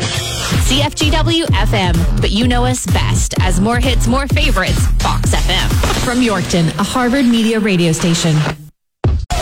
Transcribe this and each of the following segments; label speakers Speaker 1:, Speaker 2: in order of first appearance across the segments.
Speaker 1: CFGW FM, but you know us best as more hits, more favorites, Fox FM.
Speaker 2: From Yorkton, a Harvard Media radio station.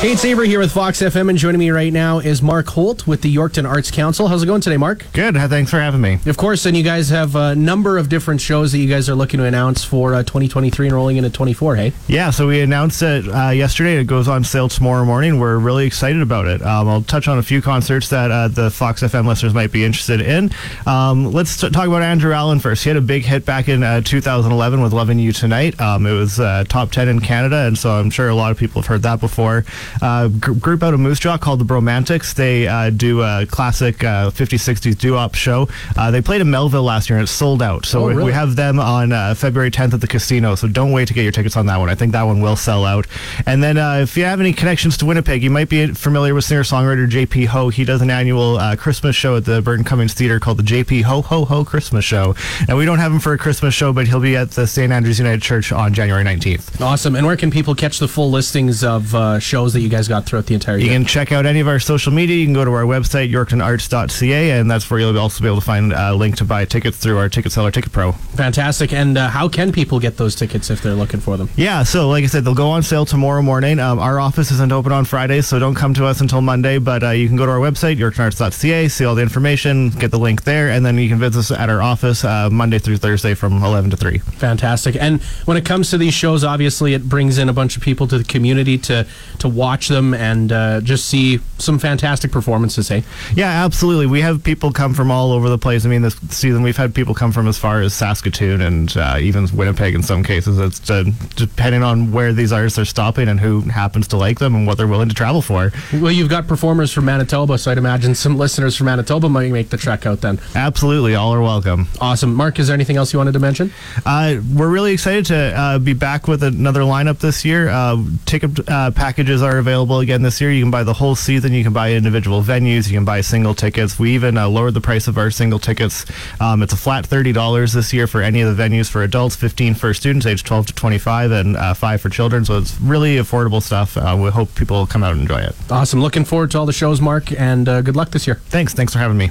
Speaker 3: Kate Saber here with Fox FM, and joining me right now is Marc Holt with the Yorkton Arts Council. How's it going today, Mark?
Speaker 4: Good. Thanks for having me.
Speaker 3: Of course, and you guys have a number of different shows that you guys are looking to announce for uh, 2023 and rolling into 24, hey?
Speaker 4: Yeah, so we announced it uh, yesterday. It goes on sale tomorrow morning. We're really excited about it. Um, I'll touch on a few concerts that uh, the Fox FM listeners might be interested in. Um, let's t- talk about Andrew Allen first. He had a big hit back in uh, 2011 with Loving You Tonight. Um, it was uh, top 10 in Canada, and so I'm sure a lot of people have heard that before. Uh, gr- group out of Moose Jaw called the Bromantics. They uh, do a classic uh, 50s, 60s doo-wop show. Uh, they played in Melville last year and it's sold out. So
Speaker 3: Oh,
Speaker 4: we-
Speaker 3: really?
Speaker 4: we have them on uh, February 10th at the casino. So don't wait to get your tickets on that one. I think that one will sell out. And then uh, if you have any connections to Winnipeg, you might be familiar with singer-songwriter JP Hoe. He does an annual uh, Christmas show at the Burton Cummings Theater called the JP Hoe Ho Ho Christmas Show. And we don't have him for a Christmas show, but he'll be at the St. Andrews United Church on January 19th.
Speaker 3: Awesome. And where can people catch the full listings of uh, shows that you guys got throughout the entire year.
Speaker 4: You can check out any of our social media. You can go to our website, yorktonarts.ca, and that's where you'll also be able to find a link to buy tickets through our ticket seller, Ticket Pro.
Speaker 3: Fantastic. And uh, how can people get those tickets if they're looking for them?
Speaker 4: Yeah, so like I said, they'll go on sale tomorrow morning. Um, our office isn't open on Fridays, so don't come to us until Monday, but uh, you can go to our website, yorktonarts.ca, see all the information, get the link there, and then you can visit us at our office uh, Monday through Thursday from 11 to 3.
Speaker 3: Fantastic. And when it comes to these shows, obviously it brings in a bunch of people to the community to to watch them and uh, just see some fantastic performances. Hey,
Speaker 4: Yeah, absolutely. We have people come from all over the place. I mean, this season we've had people come from as far as Saskatoon and uh, even Winnipeg in some cases. It's uh, depending on where these artists are stopping and who happens to like them and what they're willing to travel for.
Speaker 3: well, you've got performers from Manitoba, so I'd imagine some listeners from Manitoba might make the trek out. Then,
Speaker 4: Absolutely, all are welcome.
Speaker 3: awesome. Marc, is there anything else you wanted to mention?
Speaker 4: Uh, we're really excited to uh, be back with another lineup this year. Uh, ticket uh, packages are available again this year. You can buy the whole season. You can buy individual venues. You can buy single tickets. We even uh, lowered the price of our single tickets. Um, it's a flat thirty dollars this year for any of the venues for adults, fifteen for students, age twelve to twenty-five, and uh, five for children. So it's really affordable stuff. Uh, we hope people come out and enjoy it.
Speaker 3: Awesome. Looking forward to all the shows, Marc, and uh, good luck this year.
Speaker 4: Thanks. Thanks for having me.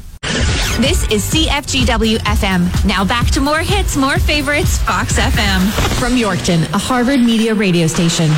Speaker 1: This is CFGW FM. Now back to more hits, more favorites, Fox FM.
Speaker 2: From Yorkton, a Harvard Media radio station.